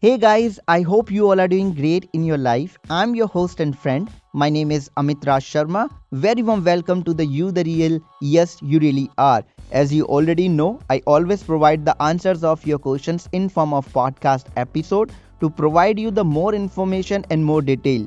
Hey guys, I hope you all are doing great in your life. I'm your host and friend. My name is Amit Raj Sharma. Very warm welcome to the You the Real Yes You Really Are. As you already know, I always provide the answers of your questions in form of podcast episode to provide you the more information and more detail.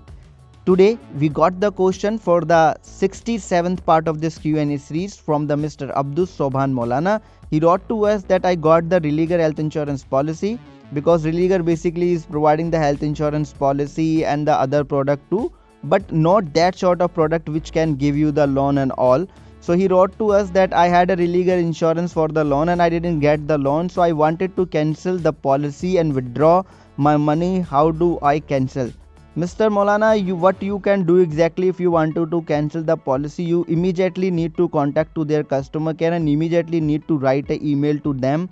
Today we got the question for the 67th part of this Q&A series from the Mr. Abdul Sobhan Molana. He wrote to us that I got the Religare health insurance policy because Religare basically is providing the health insurance policy and the other product too but not that sort of product which can give you the loan and all. So he wrote to us that i had a Religare insurance for the loan and i didn't get the loan so i wanted to cancel the policy and withdraw my money. How do i cancel? Mr. Molana, you what you can do exactly if you want to, to cancel the policy, you immediately need to contact to their customer care and immediately need to write an email to them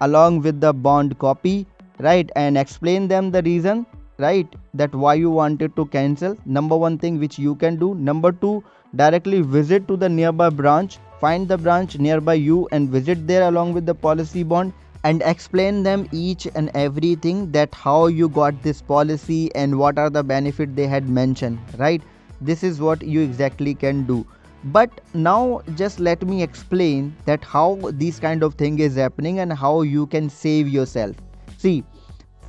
along with the bond copy right and explain them the reason right that why you wanted to cancel. Number one thing which you can do. Number two directly visit to the nearby branch. Find the branch nearby you and visit there along with the policy bond and explain them each and everything that how you got this policy and what are the benefit they had mentioned right? This is what you exactly can do. But now just let me explain that how this kind of thing is happening and how you can save yourself see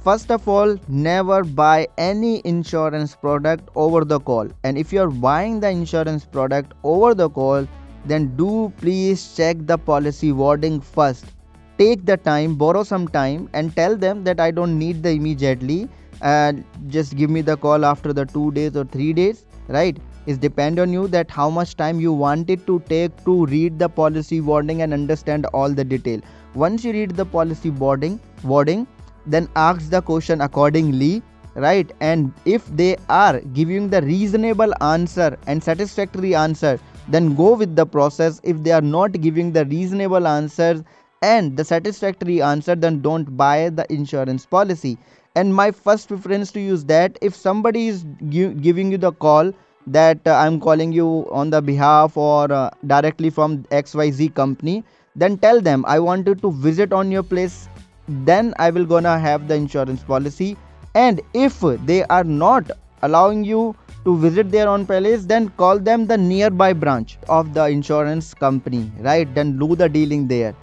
first of all never buy any insurance product over the call. And if you're buying the insurance product over the call then do please check the policy wording first. Take the time borrow some time and tell them that i don't need the immediately and just give me the call after the 2 days or 3 days right? It depend on you that how much time you want it to take to read the policy wording and understand all the detail. Once you read the policy wording wording then ask the question accordingly right? And if they are giving the reasonable answer and satisfactory answer then go with the process. If they are not giving the reasonable answers and the satisfactory answer then don't buy the insurance policy. And my first preference to use that if somebody is gi- giving you the call that uh, i'm calling you on the behalf or uh, directly from xyz company then tell them i wanted to visit on your place then i will gonna have the insurance policy. And if they are not allowing you to visit their own palace then call them the nearby branch of the insurance company right? Then do the dealing there.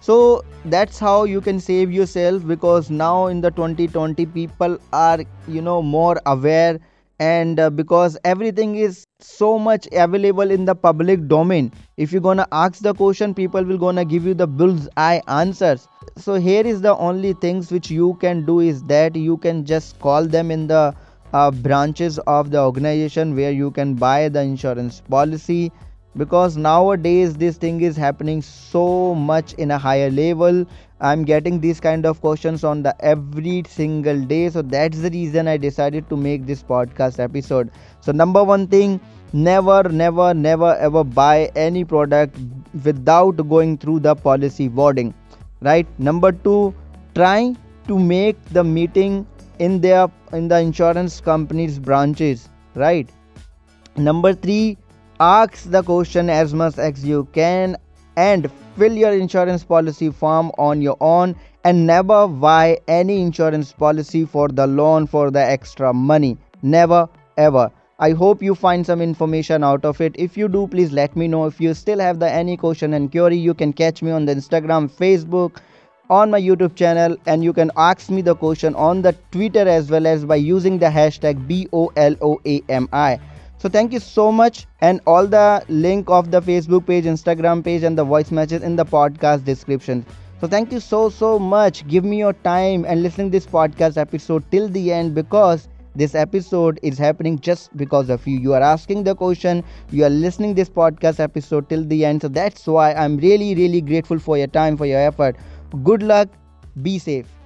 So that's how you can save yourself because now in the 2020 people are you know more aware and uh, because everything is so much available in the public domain. If you're gonna ask the question people will gonna give you the bull's eye answers so here is the only things which you can do is that you can just call them in the uh, branches of the organization where you can buy the insurance policy. Because nowadays this thing is happening so much in a higher level. I'm getting these kind of questions on the every single day. So that's the reason i decided to make this podcast episode. So number one thing never never never ever buy any product without going through the policy wording right? Number 2 try to make the meeting in their in the insurance company's branches. Right? Number 3 ask the question as much as you can and fill your insurance policy form on your own and never buy any insurance policy for the loan for the extra money. Never ever i hope you find some information out of it. If you do please let me know. If you still have the any question and query you can catch me on the instagram facebook on my youtube channel and you can ask me the question on the twitter as well as by using the hashtag boloami so thank you so much and all the link of the facebook page instagram page and the voice matches in the podcast description. So thank you so so much. Give me your time and listening this podcast episode till the end because this episode is happening just because of you. You are asking the question. You are listening this podcast episode till the end. So that's why i'm really really grateful for your time for your effort. Good luck. Be safe